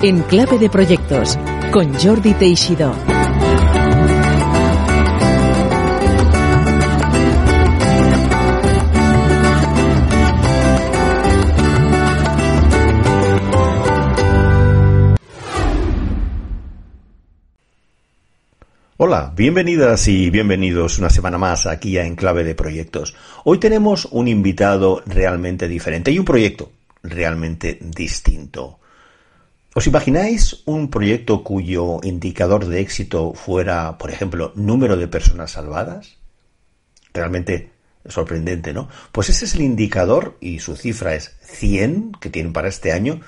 En clave de proyectos con Jordi Teixidó. Hola, bienvenidas y bienvenidos una semana más aquí a Enclave de Proyectos. Hoy tenemos un invitado realmente diferente y un proyecto realmente distinto. ¿Os imagináis un proyecto cuyo indicador de éxito fuera, por ejemplo, número de personas salvadas? Realmente sorprendente, ¿no? Pues ese es el indicador y su cifra es 100 que tienen para este año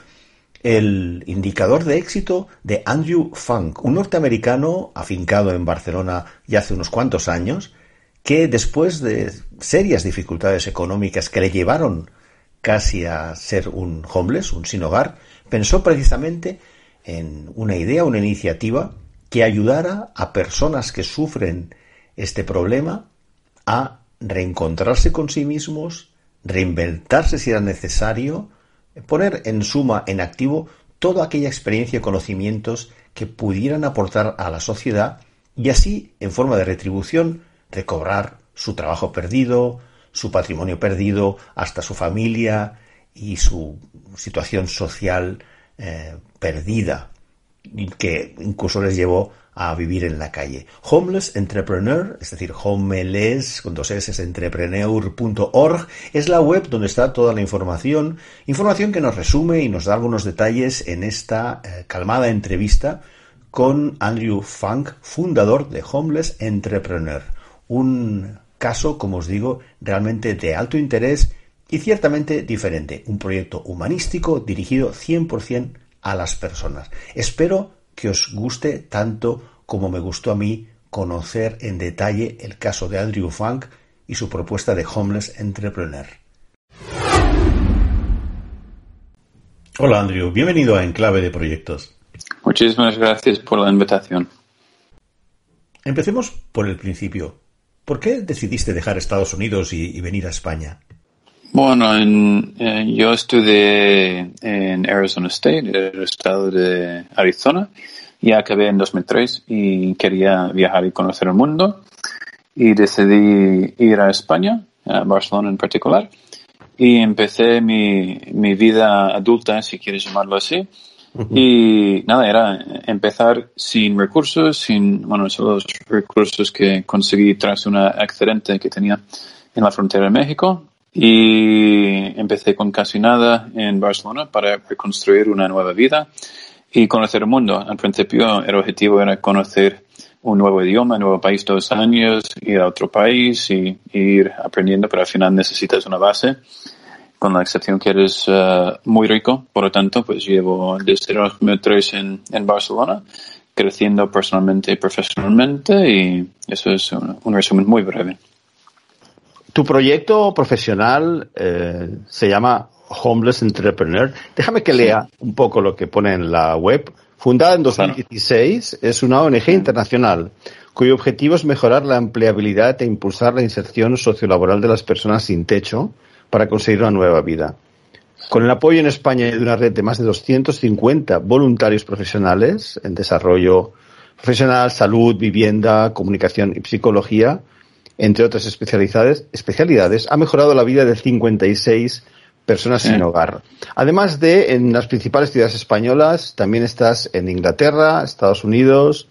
el indicador de éxito de Andrew Funk, un norteamericano afincado en Barcelona ya hace unos cuantos años, que después de serias dificultades económicas que le llevaron casi a ser un homeless, un sin hogar, pensó precisamente en una idea, una iniciativa que ayudara a personas que sufren este problema a reencontrarse con sí mismos, reinventarse si era necesario, poner en suma, en activo, toda aquella experiencia y conocimientos que pudieran aportar a la sociedad y así, en forma de retribución, recobrar su trabajo perdido, su patrimonio perdido, hasta su familia y su situación social eh, perdida, que incluso les llevó a vivir en la calle. Homeless Entrepreneur, es decir, homeless con dos S, entrepreneur.org, es la web donde está toda la información, información que nos resume y nos da algunos detalles en esta eh, calmada entrevista con Andrew Funk, fundador de Homeless Entrepreneur. Un caso, como os digo, realmente de alto interés y ciertamente diferente. Un proyecto humanístico dirigido 100% a las personas. Espero que os guste tanto como me gustó a mí conocer en detalle el caso de Andrew Funk y su propuesta de Homeless Entrepreneur. Hola Andrew, bienvenido a Enclave de Proyectos. Muchísimas gracias por la invitación. Empecemos por el principio. ¿Por qué decidiste dejar Estados Unidos y, venir a España? Bueno, eh, yo estudié en Arizona State, el estado de Arizona, y acabé en 2003 y quería viajar y conocer el mundo. Y decidí ir a España, a Barcelona en particular, y empecé mi, mi vida adulta, si quieres llamarlo así. Y nada, era empezar sin recursos, sin, bueno, solo los recursos que conseguí tras un accidente que tenía en la frontera de México y empecé con casi nada en Barcelona para reconstruir una nueva vida y conocer el mundo. Al principio el objetivo era conocer un nuevo idioma, un nuevo país dos años, ir a otro país y, ir aprendiendo, pero al final necesitas una base con la excepción que eres eh, muy rico. Por lo tanto, pues llevo desde 2003 en, en Barcelona, creciendo personalmente y profesionalmente y eso es un resumen muy breve. Tu proyecto profesional eh, se llama Homeless Entrepreneur. Déjame que lea un poco lo que pone en la web. Fundada en 2016, es una ONG internacional cuyo objetivo es mejorar la empleabilidad e impulsar la inserción sociolaboral de las personas sin techo para conseguir una nueva vida. Con el apoyo en España de una red de más de 250 voluntarios profesionales en desarrollo profesional, salud, vivienda, comunicación y psicología, entre otras especialidades, especialidades ha mejorado la vida de 56 personas sin hogar. Además de en las principales ciudades españolas, también estás en Inglaterra, Estados Unidos,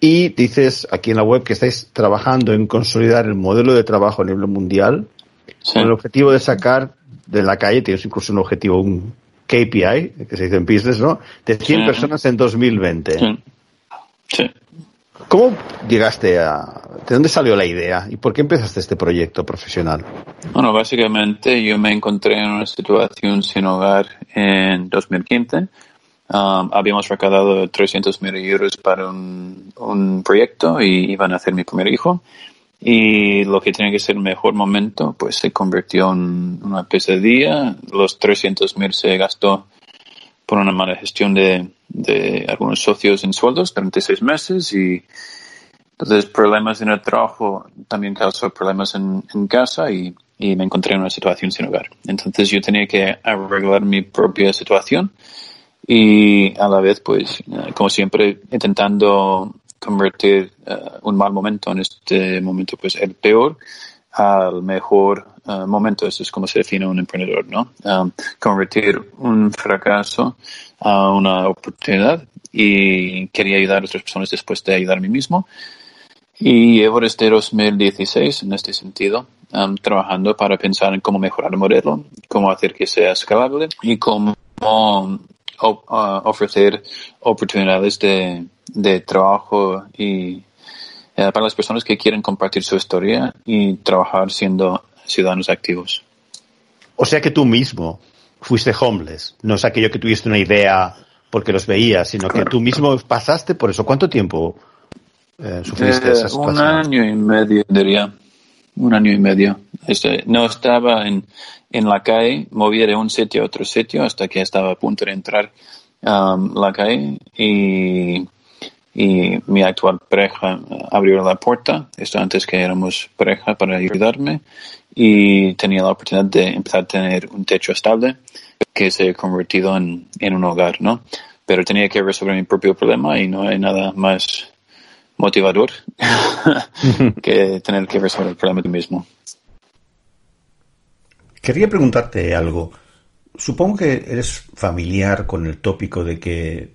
y dices aquí en la web que estáis trabajando en consolidar el modelo de trabajo a nivel mundial con el objetivo de sacar de la calle, tienes incluso un objetivo, un KPI, que se dice en business, ¿no? De 100 personas en 2020. Sí. ¿Cómo llegaste a... ¿De dónde salió la idea y por qué empezaste este proyecto profesional? Bueno, básicamente yo me encontré en una situación sin hogar en 2015. Um, habíamos recaudado 300 mil euros para un, un, proyecto y iban a hacer mi primer hijo. Y lo que tenía que ser el mejor momento, pues se convirtió en una pesadilla. Los 300 mil se gastó por una mala gestión de, de algunos socios en sueldos durante seis meses y entonces problemas en el trabajo también causó problemas en, en casa y, y, me encontré en una situación sin hogar. Entonces yo tenía que arreglar mi propia situación y a la vez, pues, eh, como siempre, intentando convertir eh, un mal momento en este momento, pues, el peor al mejor uh, momento. Eso es como se define un emprendedor, ¿no? Um, convertir un fracaso a una oportunidad y quería ayudar a otras personas después de ayudar a mí mismo. Y llevo desde 2016 en este sentido, um, trabajando para pensar en cómo mejorar el modelo, cómo hacer que sea escalable y cómo uh, ofrecer oportunidades de, de trabajo y eh, para las personas que quieren compartir su historia y trabajar siendo ciudadanos activos. O sea que tú mismo fuiste homeless, no es aquello que tuviste una idea porque los veías, sino que tú mismo pasaste por eso. ¿Cuánto tiempo eh, sufriste eh, esas Un año y medio, diría. Un año y medio. Este, no estaba en, en la calle, movía de un sitio a otro sitio hasta que estaba a punto de entrar um, la calle y y mi actual pareja abrió la puerta, esto antes que éramos pareja para ayudarme y tenía la oportunidad de empezar a tener un techo estable que se ha convertido en, en un hogar, ¿no? Pero tenía que resolver mi propio problema y no hay nada más motivador que tener que resolver el problema tú mismo. Quería preguntarte algo. Supongo que eres familiar con el tópico de que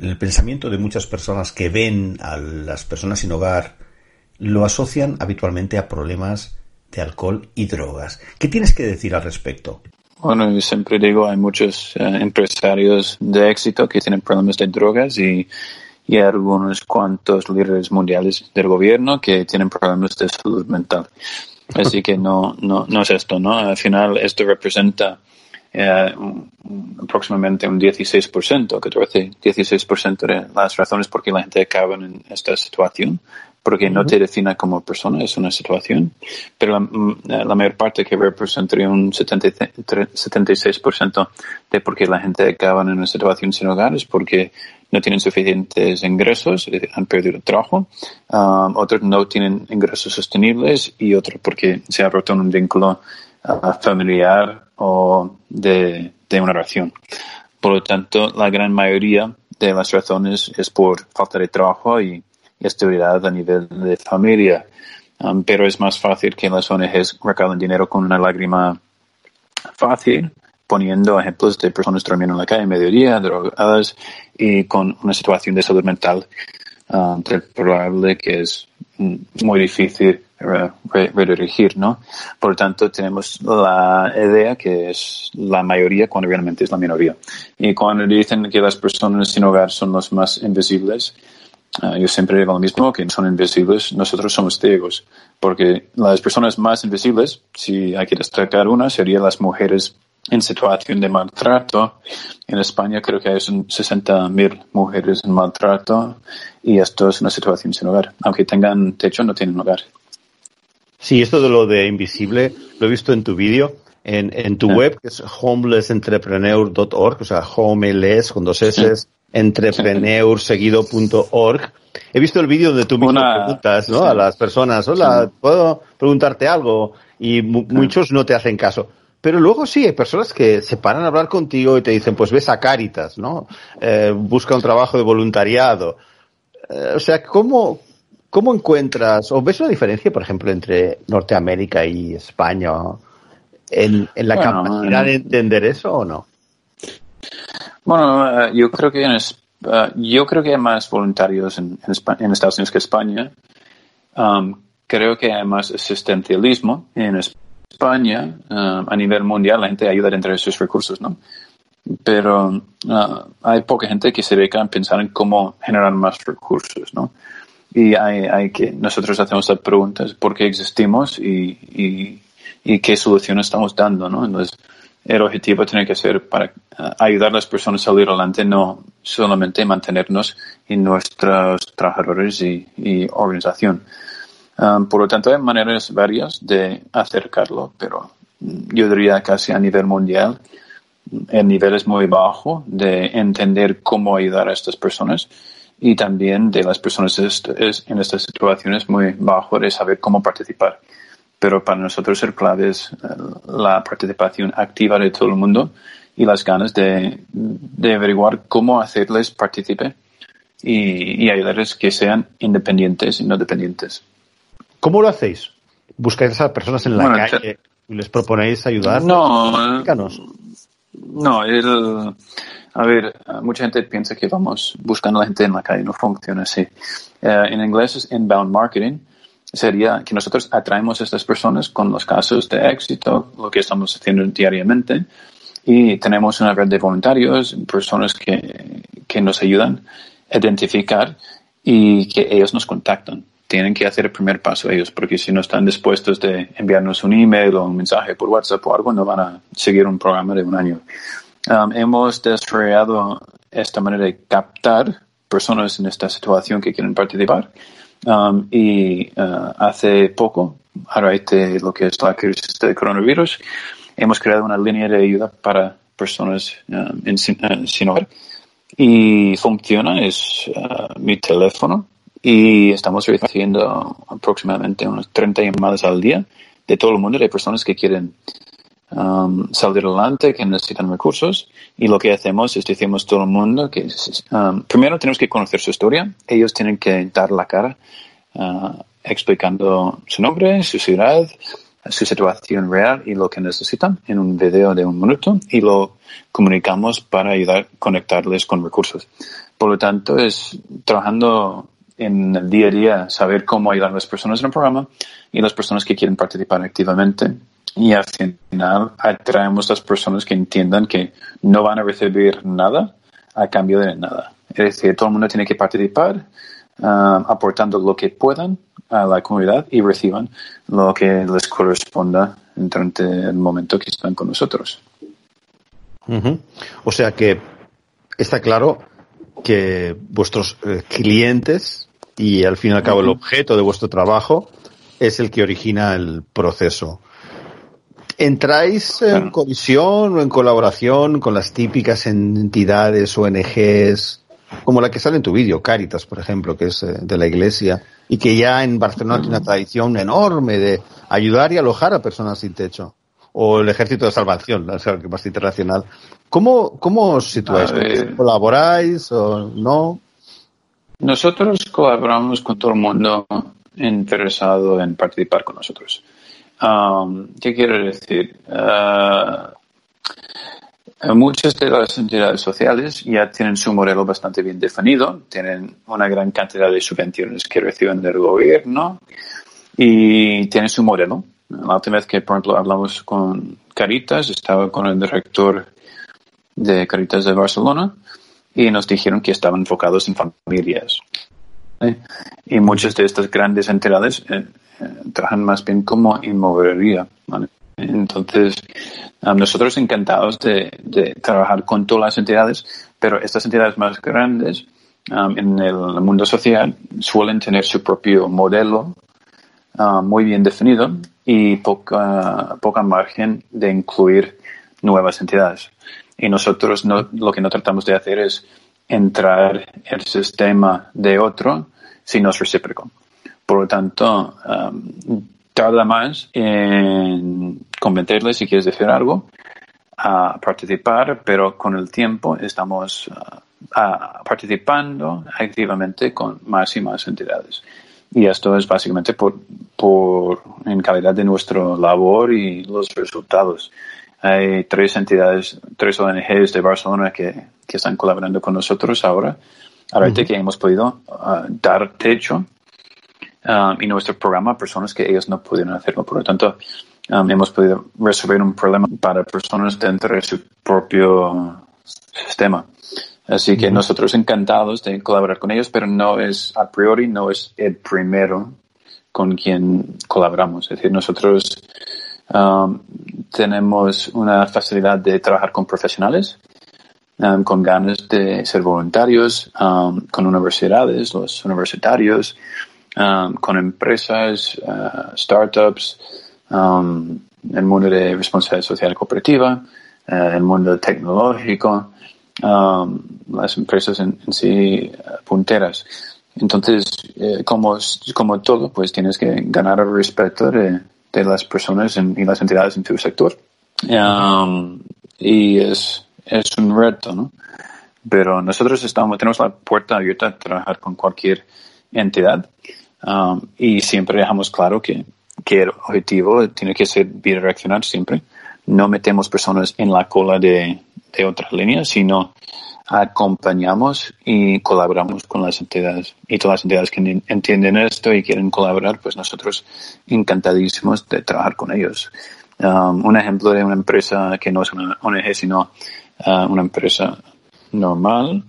el pensamiento de muchas personas que ven a las personas sin hogar lo asocian habitualmente a problemas de alcohol y drogas. ¿Qué tienes que decir al respecto? Bueno, yo siempre digo, hay muchos eh, empresarios de éxito que tienen problemas de drogas y, y algunos cuantos líderes mundiales del gobierno que tienen problemas de salud mental. Así que no, no, no es esto, ¿no? Al final esto representa eh, aproximadamente un 16%, 14, 16% de las razones por qué la gente acaba en esta situación, porque no te define como persona, es una situación, pero la, mm, la mayor parte que representaría un 76% de por qué la gente acaba en una situación sin hogar es porque no tienen suficientes ingresos, eh, han perdido el trabajo, um, otros no tienen ingresos sostenibles y otros porque se ha roto un vínculo familiar o de, una relación. Por lo tanto, la gran mayoría de las razones es por falta de trabajo y, estabilidad a nivel de familia. Um, pero es más fácil que las ONGs recalen dinero con una lágrima fácil, poniendo ejemplos de personas durmiendo en la calle mediodía, drogadas y con una situación de salud mental um, probable que es muy difícil redirigir, ¿no? Por lo tanto, tenemos la idea que es la mayoría cuando realmente es la minoría. Y cuando dicen que las personas sin hogar son los más invisibles, ah, yo siempre digo lo mismo, que son invisibles, nosotros somos ciegos, porque las personas más invisibles, si hay que destacar una, serían las mujeres en situación de maltrato. En España creo que hay 60.000 mujeres en maltrato y esto es una situación sin hogar. Aunque tengan techo, no tienen hogar. Sí, esto de lo de invisible lo he visto en tu vídeo, en, en tu ah. web, que es homelessentrepreneur.org, o sea, homeless con dos S, entrepreneur He visto el vídeo donde tú mismo preguntas ¿no? a las personas, hola, ¿puedo preguntarte algo? Y muchos no te hacen caso. Pero luego sí, hay personas que se paran a hablar contigo y te dicen, pues ves a Caritas, ¿no? Eh, busca un trabajo de voluntariado. Eh, o sea, ¿cómo, ¿Cómo encuentras, o ves una diferencia, por ejemplo, entre Norteamérica y España en, la capacidad de entender eso o no? Bueno, eh, yo creo que en, eh, yo creo que hay más voluntarios en, en, Estados Unidos que España. Um, creo que hay más asistencialismo en España. Um, a nivel mundial, la gente ayuda dentro de sus recursos, ¿no? Pero uh, hay poca gente que se dedica a pensar en cómo generar más recursos, ¿no? Y hay, hay, que nosotros hacemos las preguntas por qué existimos y, y, y, qué solución estamos dando, ¿no? Entonces, el objetivo tiene que ser para ayudar a las personas a salir adelante, no solamente mantenernos en nuestros trabajadores y, y organización. Um, por lo tanto, hay maneras varias de acercarlo, pero yo diría casi a nivel mundial, el nivel es muy bajo de entender cómo ayudar a estas personas y también de las personas en estas situaciones muy bajo de saber cómo participar. Pero para nosotros el clave es eh, la participación activa de todo el mundo y las ganas de, de averiguar cómo hacerles partícipe y, y ayudarles que sean independientes y no dependientes. ¿Cómo lo hacéis? ¿Buscáis a personas en la Bueno, calle y les proponéis ayudar? No. No, el, a ver, mucha gente piensa que vamos buscando a la gente en la calle, no funciona así. Eh, en inglés es inbound marketing, sería que nosotros atraemos a estas personas con los casos de éxito, lo que estamos haciendo diariamente, y tenemos una red de voluntarios, personas que, que nos ayudan a identificar y que ellos nos contactan. Tienen que hacer el primer paso ellos, porque si no están dispuestos de enviarnos un email o un mensaje por WhatsApp o algo, no van a seguir un programa de un año. Um, hemos desarrollado esta manera de captar personas en esta situación que quieren participar. Um, y uh, hace poco, a raíz de lo que es la crisis del coronavirus, hemos creado una línea de ayuda para personas um, en, sin, uh, sin hogar. Y funciona, es uh, mi teléfono y estamos recibiendo aproximadamente unas 30 llamadas al día de todo el mundo, de personas que quieren um, salir adelante, que necesitan recursos. Y lo que hacemos es decimos todo el mundo que um, primero tenemos que conocer su historia. Ellos tienen que dar la cara uh, explicando su nombre, su ciudad, su situación real y lo que necesitan en un video de un minuto y lo comunicamos para ayudar a conectarles con recursos. Por lo tanto, es trabajando en el día a día, saber cómo ayudar a las personas en el programa y las personas que quieren participar activamente. Y al final atraemos a las personas que entiendan que no van a recibir nada a cambio de nada. Es decir, todo el mundo tiene que participar uh, aportando lo que puedan a la comunidad y reciban lo que les corresponda durante el momento que están con nosotros. O sea que está claro que vuestros eh, clientes y al fin y al cabo el objeto de vuestro trabajo es el que origina el proceso. ¿Entráis en claro. colisión o en colaboración con las típicas entidades, ONGs, como la que sale en tu vídeo, Caritas, por ejemplo, que es eh, de la iglesia, y que ya en Barcelona tiene una tradición enorme de ayudar y alojar a personas sin techo? O el Ejército de Salvación, que más internacional. ¿Cómo, cómo os situáis? ¿Colaboráis o no? Nosotros colaboramos con todo el mundo interesado en participar con nosotros. ¿Qué quiero decir? Uh, muchas de las entidades sociales ya tienen su modelo bastante bien definido, tienen una gran cantidad de subvenciones que reciben del gobierno y tienen su modelo. La última vez que, por ejemplo, hablamos con Caritas, estaba con el director de Caritas de Barcelona y nos dijeron que estaban enfocados en familias. ¿Eh? Y muchas de estas grandes entidades eh, eh, trabajan más bien como inmobiliaria. Entonces, nosotros encantados de, de, trabajar con todas las entidades, pero estas entidades más grandes um, en el mundo social suelen tener su propio modelo uh, muy bien definido y poca, poca margen de incluir nuevas entidades. Y nosotros no, lo que no tratamos de hacer es entrar en el sistema de otro si no es recíproco. Por lo tanto, um, tarda más en convencerles, si quieres decir algo, a participar, pero con el tiempo estamos uh, participando activamente con más y más entidades. Y esto es básicamente por, por en calidad de nuestra labor y los resultados. Hay tres entidades, tres ONGs de Barcelona que, que están colaborando con nosotros ahora, a uh -huh. que hemos podido uh, dar techo um, y nuestro programa a personas que ellos no pudieron hacerlo. Por lo tanto, um, hemos podido resolver un problema para personas dentro de su propio sistema. Así que uh -huh. nosotros encantados de colaborar con ellos, pero no es a priori, no es el primero con quien colaboramos. Es decir, nosotros um, tenemos una facilidad de trabajar con profesionales, um, con ganas de ser voluntarios, um, con universidades, los universitarios, um, con empresas, uh, startups, el mundo de responsabilidad social cooperativa, uh, el mundo tecnológico, las empresas en, sí uh, punteras. Entonces, eh, como, como todo, pues tienes que ganar el respeto de, de las personas en, y las entidades en tu sector. Y es, es un reto, ¿no? Pero nosotros estamos, tenemos la puerta abierta a trabajar con cualquier entidad y siempre dejamos claro que, que el objetivo tiene que ser bidireccional siempre. No metemos personas en la cola de, de otras líneas, sino acompañamos y colaboramos con las entidades. Y todas las entidades que entienden esto y quieren colaborar, pues nosotros encantadísimos de trabajar con ellos. Um, un ejemplo de una empresa que no es una ONG, sino uh, una empresa normal,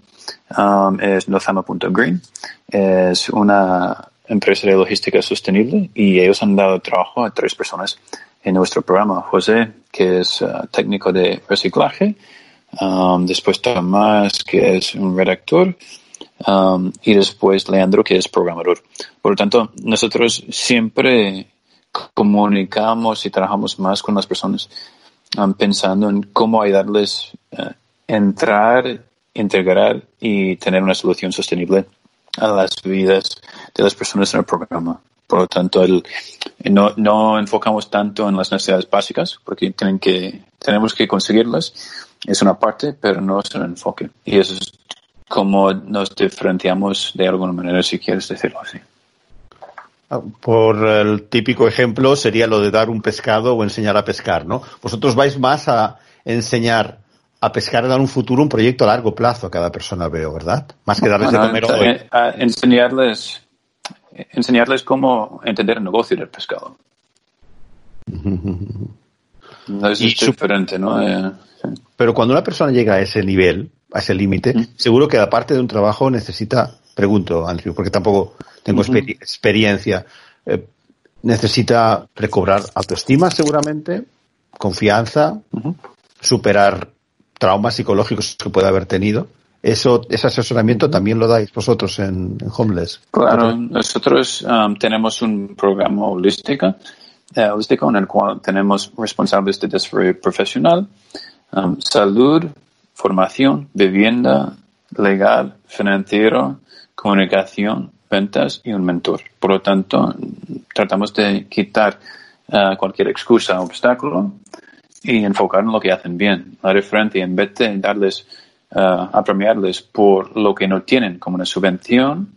um, es Nozama.green. Es una empresa de logística sostenible y ellos han dado trabajo a tres personas en nuestro programa. José, que es uh, técnico de reciclaje, um, después Tomás, que es un redactor, y después Leandro, que es programador. Por lo tanto, nosotros siempre comunicamos y trabajamos más con las personas pensando en cómo ayudarles a uh, entrar, integrar y tener una solución sostenible a las vidas de las personas en el programa. Por lo tanto, el, no, no enfocamos tanto en las necesidades básicas, porque tienen que, tenemos que conseguirlas. Es una parte, pero no es un enfoque. Y eso es como nos diferenciamos de alguna manera, si quieres decirlo así. Ah, por el típico ejemplo sería lo de dar un pescado o enseñar a pescar, ¿no? Vosotros vais más a enseñar a pescar en un futuro un proyecto a largo plazo a cada persona, veo, ¿verdad? Más que darles de comer hoy. enseñarles enseñarles cómo entender el negocio del pescado. No es diferente, ¿no? Eh, Pero cuando una persona llega a ese nivel, a ese límite, seguro que aparte de un trabajo necesita, pregunto, Andrew, porque tampoco tengo experiencia, eh, necesita recobrar autoestima seguramente, confianza, superar traumas psicológicos que puede haber tenido. Eso, ese asesoramiento también lo dais vosotros en, Homeless. Claro, nosotros um, tenemos un programa holístico, eh, en el cual tenemos responsables de desarrollo profesional, um, salud, formación, vivienda, legal, financiero, comunicación, ventas y un mentor. Por lo tanto, tratamos de quitar uh, cualquier excusa o obstáculo y enfocar en lo que hacen bien. La referencia, en vez de darles uh, a premiarles por lo que no tienen, como una subvención,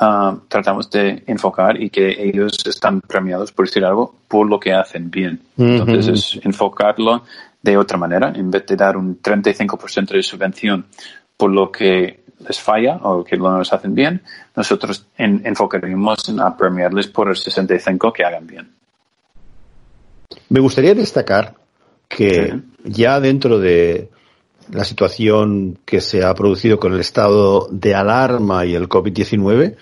uh, tratamos de enfocar y que ellos están premiados, por decir algo, por lo que hacen bien. Entonces es enfocarlo de otra manera, en vez de dar un 35% de subvención por lo que les falla o que no les hacen bien, nosotros en, enfocaremos en a premiarles por el 65% que hagan bien. Me gustaría destacar que ya dentro de la situación que se ha producido con el estado de alarma y el COVID-19,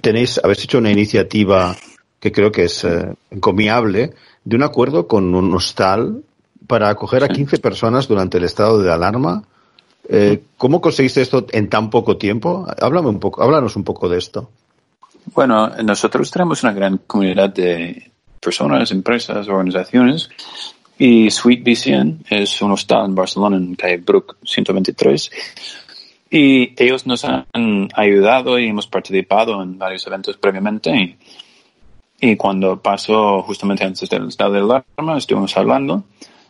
tenéis, habéis hecho una iniciativa que creo que es eh, encomiable de un acuerdo con un hostal para acoger a 15 personas durante el estado de alarma. Eh, ¿Cómo conseguiste esto en tan poco tiempo? Háblame un poco, háblanos un poco de esto. Bueno, nosotros tenemos una gran comunidad de personas, empresas, organizaciones y Sweet BCN es un hostal en Barcelona, en calle Brook 123. Y ellos nos han ayudado y hemos participado en varios eventos previamente. Y, cuando pasó justamente antes del estado de alarma, estuvimos hablando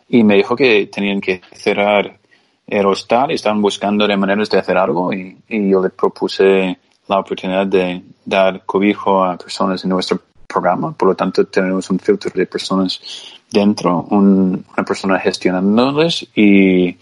y me dijo que tenían que cerrar el hostal y estaban buscando de maneras de hacer algo. Y, y yo le propuse la oportunidad de dar cobijo a personas en nuestro programa. Por lo tanto, tenemos un filtro de personas dentro, una persona gestionándoles y,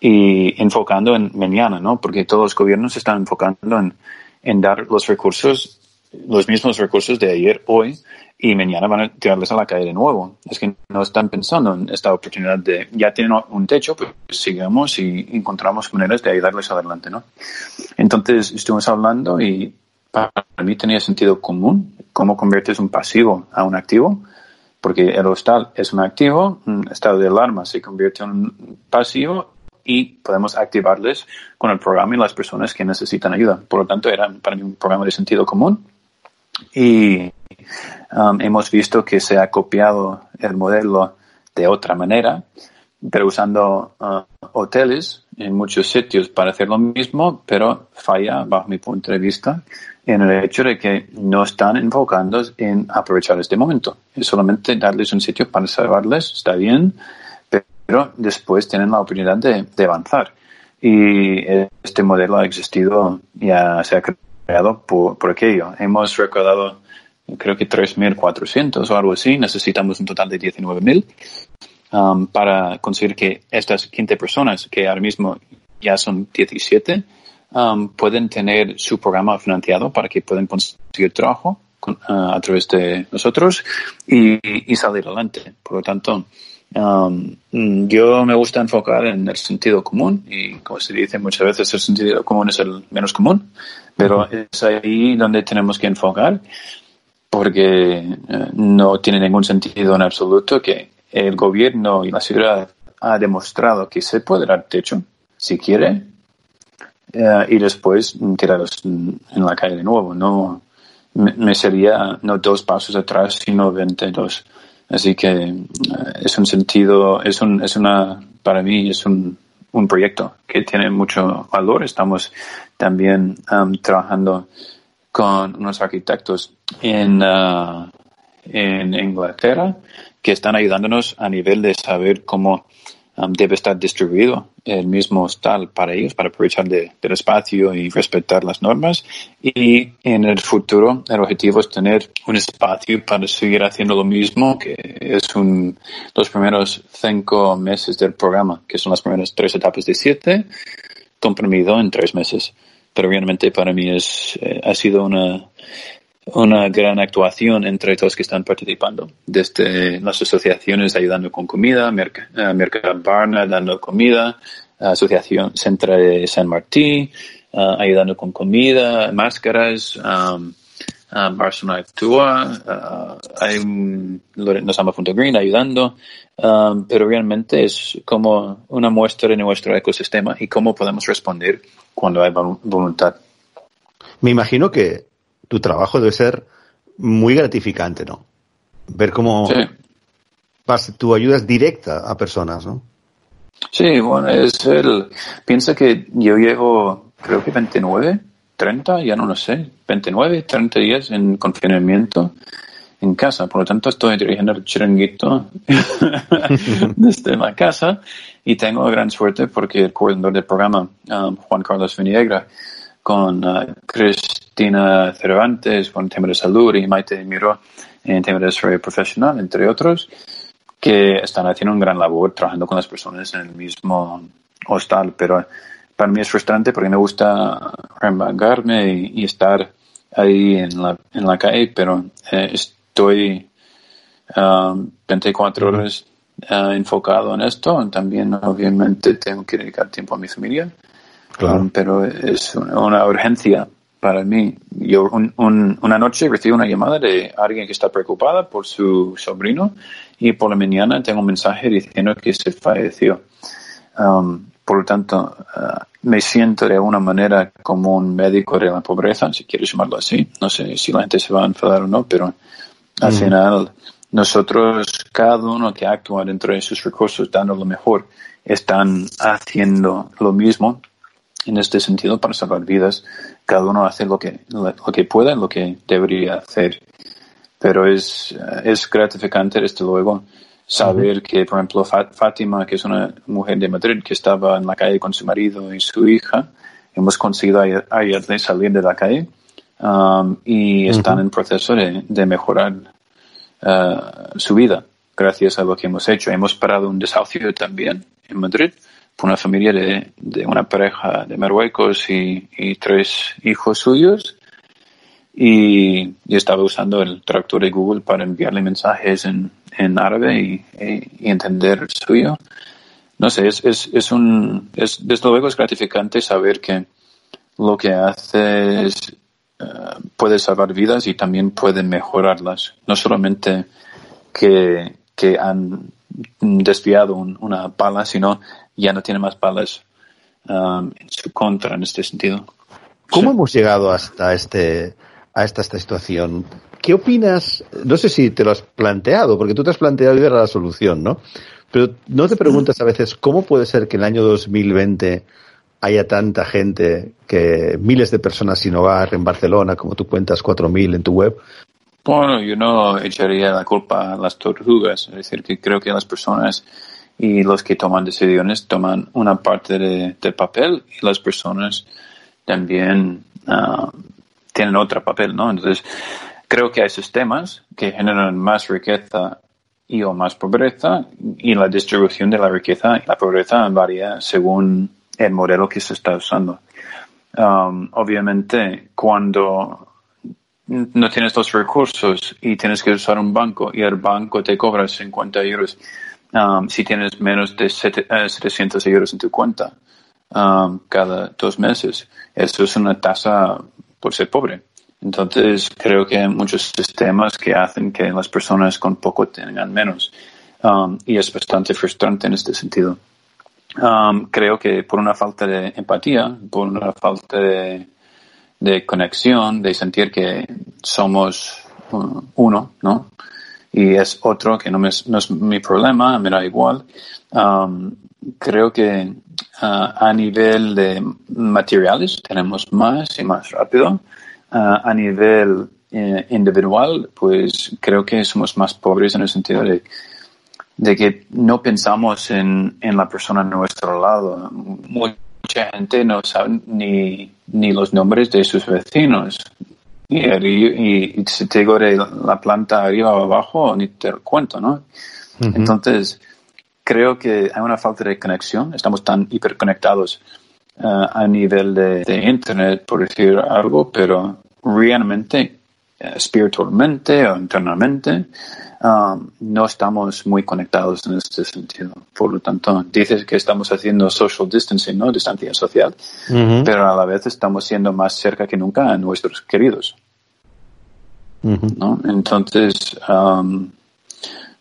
y enfocando en mañana, ¿no? Porque todos los gobiernos están enfocando en, en dar los recursos, los mismos recursos de ayer, hoy, y mañana van a tirarles a la calle de nuevo. Es que no están pensando en esta oportunidad de, ya tienen un techo, pues sigamos y encontramos maneras de ayudarles adelante, ¿no? Entonces, estuvimos hablando y para mí tenía sentido común cómo conviertes un pasivo a un activo porque el hostal es un activo, un estado de alarma se convierte en un pasivo y podemos activarles con el programa y las personas que necesitan ayuda. Por lo tanto, era para mí un programa de sentido común y um, hemos visto que se ha copiado el modelo de otra manera, pero usando uh, hoteles en muchos sitios para hacer lo mismo, pero falla, bajo mi punto de vista, en el hecho de que no están enfocando en aprovechar este momento. Es solamente darles un sitio para salvarles, está bien, pero después tienen la oportunidad de, de avanzar. Y este modelo ha existido, ya se ha creado por, por aquello. Hemos recaudado creo que 3.400 o algo así. Necesitamos un total de 19.000 um, para conseguir que estas 15 personas, que ahora mismo ya son 17, um, pueden tener su programa financiado para que puedan conseguir trabajo uh, a través de nosotros y, y, salir adelante. Por lo tanto, um, yo me gusta enfocar en el sentido común y como se dice muchas veces el sentido común es el menos común, pero es ahí donde tenemos que enfocar porque eh, no tiene ningún sentido en absoluto que el gobierno y la ciudad ha demostrado que se puede dar techo si quiere eh, y después tirarlos en la calle de nuevo. No me, sería no dos pasos atrás sino 22. Así que eh, es un sentido, es un, es una, para mí es un, un proyecto que tiene mucho valor. Estamos también um, trabajando con unos arquitectos en, uh, en Inglaterra que están ayudándonos a nivel de saber cómo um, debe estar distribuido el mismo hostal para ellos, para aprovechar de, del espacio y respetar las normas. Y en el futuro, el objetivo es tener un espacio para seguir haciendo lo mismo, que es un, los primeros cinco meses del programa, que son las primeras tres etapas de siete, comprimido en tres meses pero realmente para mí es, eh, ha sido una, una gran actuación entre todos que están participando, desde las asociaciones ayudando con comida, Mercado Barna dando comida, Asociación Central de San Martín uh, ayudando con comida, máscaras, um, uh, Barcelona Actúa, uh, hay un Green ayudando, um, pero realmente es como una muestra de nuestro ecosistema y cómo podemos responder cuando hay voluntad. Me imagino que tu trabajo debe ser muy gratificante, ¿no? Ver cómo sí. tu ayuda es directa a personas, ¿no? Sí, bueno, es el... Piensa que yo llevo, creo que 29, 30, ya no lo sé, 29, 30 días en confinamiento en casa. Por lo tanto, estoy dirigiendo el chiringuito desde la casa y tengo gran suerte porque el coordinador del programa, um, Juan Carlos Viniegra, con uh, Cristina Cervantes con tema de salud y Maite Miró en tema de desarrollo profesional, entre otros, que están haciendo un gran labor trabajando con las personas en el mismo hostal. Pero para mí es frustrante porque me gusta remangarme y, estar ahí en la, en la calle, pero eh, estoy 24 um, horas uh, enfocado en esto. También, obviamente, tengo que dedicar tiempo a mi familia. Um, pero es una, urgencia para mí. Yo una noche recibo una llamada de alguien que está preocupada por su sobrino y por la mañana tengo un mensaje diciendo que se falleció. Um, por lo tanto, uh, me siento de alguna manera como un médico de la pobreza, si quieres llamarlo así. No sé si la gente se va a enfadar o no, pero al final, nosotros, cada uno que actúa dentro de sus recursos, dando lo mejor, están haciendo lo mismo en este sentido para salvar vidas. Cada uno hace lo que, lo, que puede, lo que debería hacer. Pero es, es gratificante, desde luego, saber que, por ejemplo, Fátima, que es una mujer de Madrid que estaba en la calle con su marido y su hija, hemos conseguido ayudarle a salir de la calle um, y están en proceso de, de mejorar uh, su vida gracias a lo que hemos hecho. Hemos parado un desahucio también en Madrid una familia de, de una pareja de Marruecos y, y tres hijos suyos y, estaba usando el traductor de Google para enviarle mensajes en, en árabe y, entender suyo. No sé, es, es, es un, es, desde luego es gratificante saber que lo que hace es eh, puede salvar vidas y también puede mejorarlas. No solamente que, que han desviado una bala, sino ya no tiene más balas um, en su contra en este sentido. ¿Cómo hemos llegado hasta este a esta, esta situación? ¿Qué opinas? No sé si te lo has planteado, porque tú te has planteado y era la solución, ¿no? Pero no te preguntas a veces cómo puede ser que el año 2020 haya tanta gente, que miles de personas sin hogar en Barcelona, como tú cuentas, 4.000 en tu web. Bueno, yo no echaría la culpa a las tortugas, es decir, que creo que las personas y los que toman decisiones toman una parte de, del papel y las personas también ah, tienen otro papel, ¿no? Entonces, creo que hay sistemas que generan más riqueza y o más pobreza y la distribución de la riqueza y la pobreza varía según el modelo que se está usando. Um, obviamente, cuando no tienes los recursos y tienes que usar un banco y el banco te cobra 50 euros um, si tienes menos de 700 eh, euros en tu cuenta um, cada dos meses. Eso es una tasa por ser pobre. Entonces, creo que hay muchos sistemas que hacen que las personas con poco tengan menos. Um, y es bastante frustrante en este sentido. Um, creo que por una falta de empatía, por una falta de, de conexión, de sentir que somos uh, uno, ¿no? Y es otro que no, es mi problema, me da igual. Um, creo que uh, a nivel de materiales tenemos más y más rápido a nivel eh, individual, pues creo que somos más pobres en el sentido de, de que no pensamos en, en, la persona a nuestro lado. Mucha gente no sabe ni, ni los nombres de sus vecinos. Y, y, si te digo de la planta arriba o abajo, ni te cuento, ¿no? Entonces, creo que hay una falta de conexión. Estamos tan hiperconectados uh, a nivel de, de, Internet, por decir algo, pero realmente, uh, espiritualmente o internamente, um, no estamos muy conectados en este sentido. Por lo tanto, dices que estamos haciendo social distancing, ¿no? Distancia social, uh -huh. pero a la vez estamos siendo más cerca que nunca a nuestros queridos. ¿No? Entonces, um,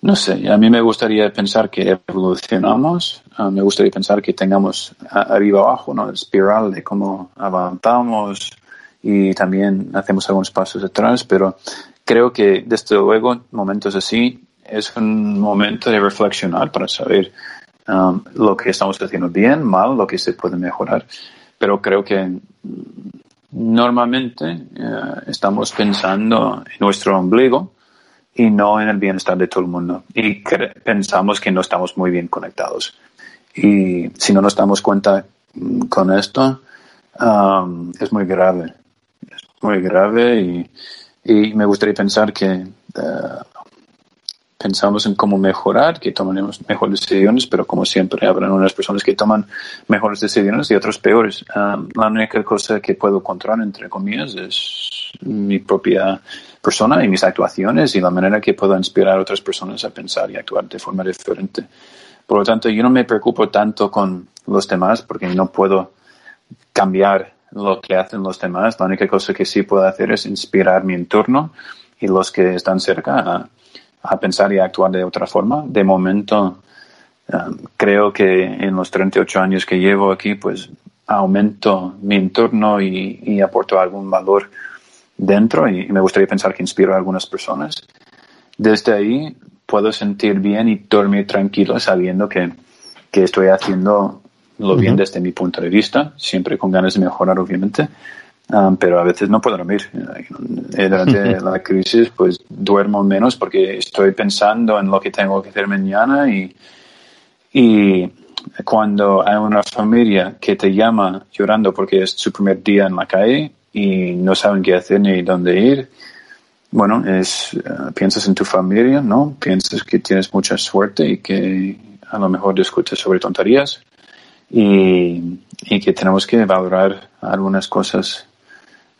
no sé, a mí me gustaría pensar que evolucionamos, uh, me gustaría pensar que tengamos arriba abajo, ¿no? Espiral de cómo avanzamos y también hacemos algunos pasos atrás, pero creo que desde luego momentos así es un momento de reflexionar para saber lo que estamos haciendo bien, mal, lo que se puede mejorar. Pero creo que normalmente uh, estamos pensando en nuestro ombligo y no en el bienestar de todo el mundo. Y pensamos que no estamos muy bien conectados. Y si no nos damos cuenta mm, con esto, es muy grave. Es muy grave y, me gustaría pensar que uh, pensamos en cómo mejorar, que tomaremos mejores decisiones, pero como siempre habrán unas personas que toman mejores decisiones y otras peores. Um, la única cosa que puedo controlar, entre comillas, es mi propia persona y mis actuaciones y la manera que puedo inspirar a otras personas a pensar y actuar de forma diferente. Por lo tanto, yo no me preocupo tanto con los demás porque no puedo cambiar lo que hacen los demás. La única cosa que sí puedo hacer es inspirar mi entorno y los que están cerca a, a pensar y a actuar de otra forma. De momento, um, creo que en los 38 años que llevo aquí, pues aumento mi entorno y, y aporto algún valor dentro y, me gustaría pensar que inspiro a algunas personas. Desde ahí puedo sentir bien y dormir tranquilo sabiendo que, que estoy haciendo lo bien uh -huh. desde mi punto de vista, siempre con ganas de mejorar, obviamente. Um, pero a veces no puedo dormir. Eh, durante la crisis, pues duermo menos porque estoy pensando en lo que tengo que hacer mañana y, y cuando hay una familia que te llama llorando porque es su primer día en la calle y no saben qué hacer ni dónde ir, bueno, es, uh, piensas en tu familia, ¿no? Piensas que tienes mucha suerte y que a lo mejor discutes sobre tonterías y, y que tenemos que valorar algunas cosas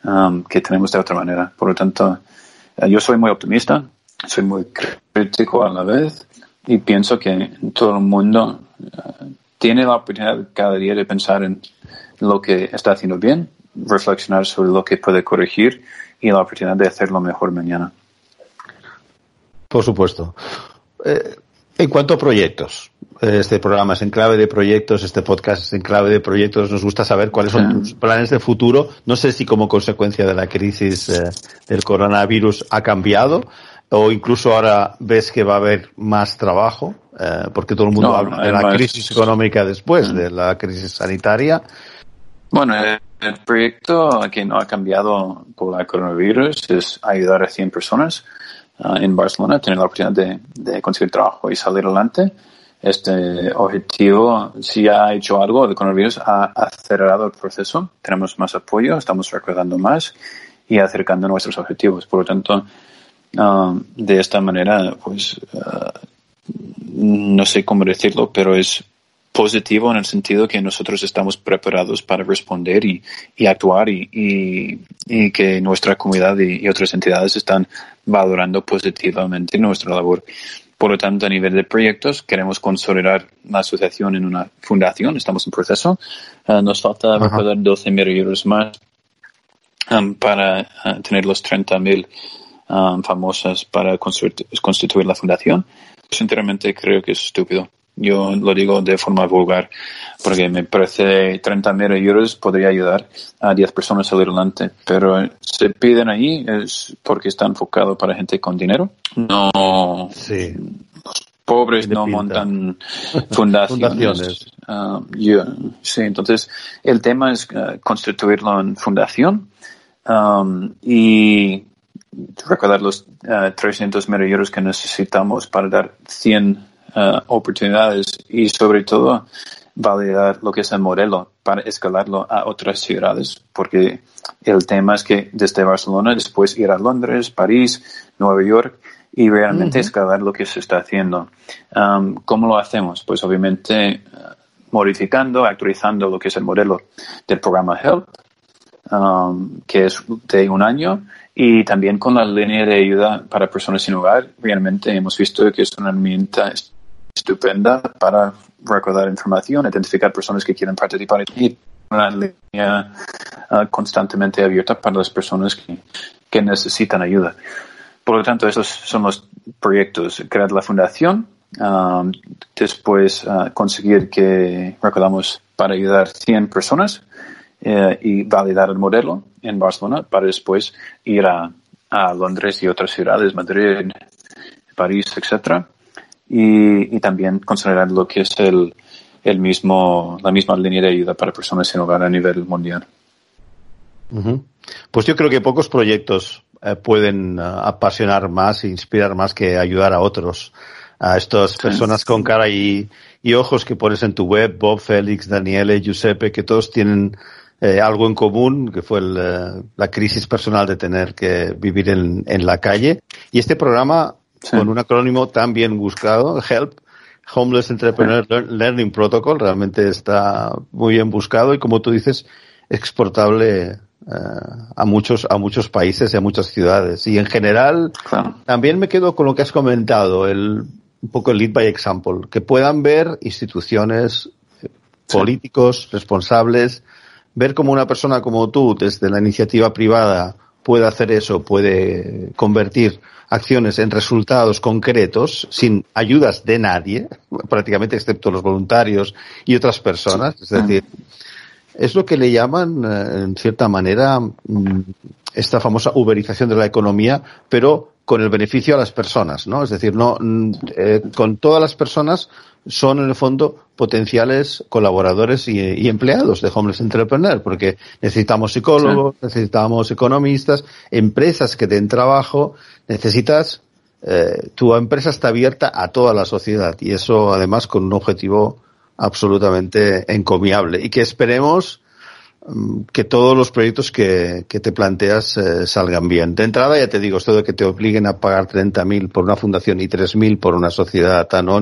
um, que tenemos de otra manera. Por lo tanto, uh, yo soy muy optimista, soy muy crítico a la vez y pienso que todo el mundo uh, tiene la oportunidad cada día de pensar en lo que está haciendo bien, reflexionar sobre lo que puede corregir y la oportunidad de hacerlo mejor mañana. Por supuesto. Eh, en cuanto a proyectos, este programa es en clave de proyectos, este podcast es en clave de proyectos. Nos gusta saber cuáles son tus planes de futuro. No sé si como consecuencia de la crisis eh, del coronavirus ha cambiado o incluso ahora ves que va a haber más trabajo, eh, porque todo el mundo No, habla de la crisis económica después de la crisis sanitaria. Bueno, el, el proyecto que no ha cambiado por la coronavirus es ayudar a 100 personas ah, en Barcelona tener la oportunidad de, de conseguir trabajo y salir adelante. este objetivo, si ha hecho algo, el coronavirus ha acelerado el proceso, tenemos más apoyo, estamos recordando más y acercando nuestros objetivos. Por lo tanto, um, de esta manera, pues, uh, no sé cómo decirlo, pero es positivo en el sentido que nosotros estamos preparados para responder y, y actuar y, y, que nuestra comunidad y, otras entidades están valorando positivamente nuestra labor. Por lo tanto, a nivel de proyectos, queremos consolidar la asociación en una fundación. Estamos en proceso. Uh, nos falta recaudar 12.000 euros más um, para uh, tener los 30.000 um, famosas para constituir, la fundación. Sinceramente, creo que es estúpido. Yo lo digo de forma vulgar, porque me parece 30.000 euros podría ayudar a 10 personas a salir adelante, pero se piden ahí es porque está enfocado para gente con dinero. No, sí. los pobres no montan fundaciones. Ah, sí, entonces el tema es uh, constituirlo en fundación um, y recordar los uh, 300.000 euros que necesitamos para dar 100 uh, oportunidades y sobre todo validar lo que es el modelo para escalarlo a otras ciudades, porque el tema es que desde Barcelona después ir a Londres, París, Nueva York y realmente escalar lo que se está haciendo. Um, ¿Cómo lo hacemos? Pues obviamente uh, modificando, actualizando lo que es el modelo del programa HELP, um, que es de un año, y también con la línea de ayuda para personas sin hogar. Realmente hemos visto que es una herramienta estupenda para recordar información, identificar personas que quieren participar y una línea uh, constantemente abierta para las personas que, necesitan ayuda. Por lo tanto, esos son los proyectos. Crear la fundación, um, después uh, conseguir que recordamos para ayudar 100 personas uh, y validar el modelo en Barcelona para después ir a, a Londres y otras ciudades, Madrid, París, etcétera y, y también considerar lo que es el, el mismo, la misma línea de ayuda para personas sin hogar a nivel mundial. Pues yo creo que pocos proyectos eh, pueden uh, apasionar más e inspirar más que ayudar a otros. A estas personas con cara y, y, ojos que pones en tu web, Bob, Félix, Daniele, Giuseppe, que todos tienen eh, algo en común, que fue el, uh, la crisis personal de tener que vivir en, en la calle. Y este programa con un acrónimo tan bien buscado, HELP, Homeless Entrepreneur Learning Protocol, realmente está muy bien buscado y como tú dices, exportable eh, a muchos a muchos países y a muchas ciudades. Y en general, también me quedo con lo que has comentado, el un poco el lead by example, que puedan ver instituciones, políticos, responsables, ver cómo una persona como tú, desde la iniciativa privada, puede hacer eso, puede convertir acciones en resultados concretos sin ayudas de nadie, prácticamente excepto los voluntarios y otras personas. Es decir, es lo que le llaman, eh, en cierta manera, mm, esta famosa uberización de la economía, pero con el beneficio a las personas, ¿no? Es decir, no, mm, eh, con todas las personas son en el fondo potenciales colaboradores y, empleados de Homeless Entrepreneur, porque necesitamos psicólogos, necesitamos economistas, empresas que den trabajo, necesitas, eh, tu empresa está abierta a toda la sociedad y eso además con un objetivo absolutamente encomiable y que esperemos mm, que todos los proyectos que, que te planteas eh, salgan bien. De entrada, ya te digo, esto de que te obliguen a pagar 30.000 por una fundación y 3.000 por una sociedad tan o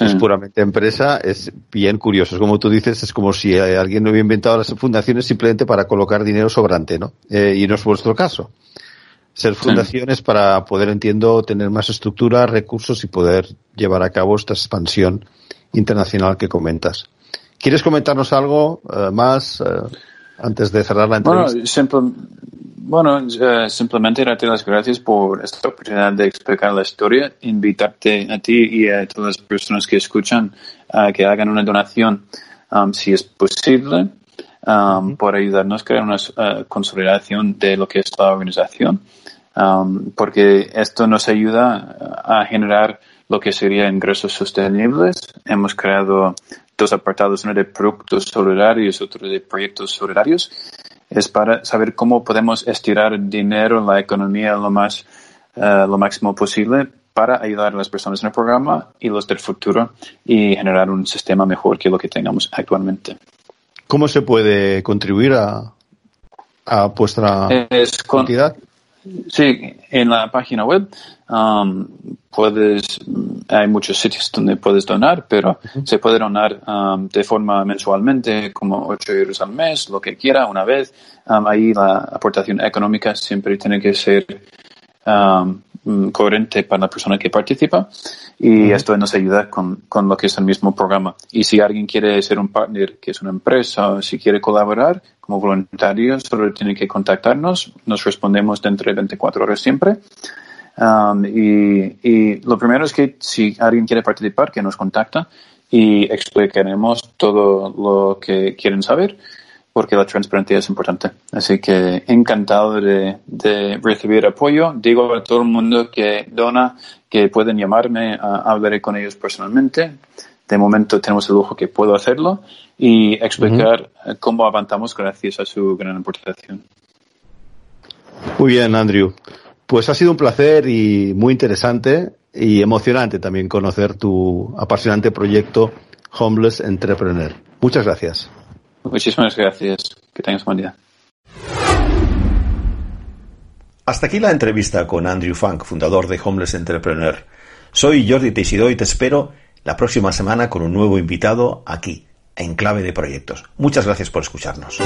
es puramente empresa, es bien curioso. Es como tú dices, es como si alguien no hubiera inventado las fundaciones simplemente para colocar dinero sobrante, ¿no? Eh, y no es vuestro caso. Ser fundaciones para poder, entiendo, tener más estructura, recursos y poder llevar a cabo esta expansión internacional que comentas. ¿Quieres comentarnos algo eh, más eh, antes de cerrar la entrevista? Bueno, bueno eh, simplemente darte las gracias por esta oportunidad de explicar la historia, invitarte a ti y a todas las personas que escuchan a que hagan una donación um, si es posible um, por ayudarnos a crear una consolidación de lo que es la organización. Um, porque esto nos ayuda a generar lo que sería ingresos sostenibles. Hemos creado dos apartados, uno de productos solidarios, otro de proyectos solidarios. Es para saber cómo podemos estirar dinero, la economía lo más, uh, lo máximo posible para ayudar a las personas en el programa y los del futuro y generar un sistema mejor que lo que tengamos actualmente. ¿Cómo se puede contribuir a, a vuestra es con, entidad? Sí, en la página web um, puedes, hay muchos sitios donde puedes donar, pero se puede donar um, de forma mensualmente, como 8 euros al mes, lo que quiera, una vez. Um, ahí la aportación económica siempre tiene que ser um, coherente para la persona que participa y esto nos ayuda con, con, lo que es el mismo programa. Y si alguien quiere ser un partner, que es una empresa, si quiere colaborar como voluntario, solo tiene que contactarnos. Nos respondemos dentro de 24 horas siempre. Um, y, y, lo primero es que si alguien quiere participar, que nos contacta y explicaremos todo lo que quieren saber porque la transparencia es importante. Así que encantado de, de, recibir apoyo. Digo a todo el mundo que dona que pueden llamarme, hablaré con ellos personalmente. De momento tenemos el lujo que puedo hacerlo y explicar cómo avanzamos gracias a su gran aportación. Muy bien, Andrew. Pues ha sido un placer y muy interesante y emocionante también conocer tu apasionante proyecto Homeless Entrepreneur. Muchas gracias. Muchísimas gracias. Que tengas buen día. Hasta aquí la entrevista con Andrew Funk, fundador de Homeless Entrepreneur. Soy Jordi Teixidó y te espero la próxima semana con un nuevo invitado aquí, en Clave de Proyectos. Muchas gracias por escucharnos.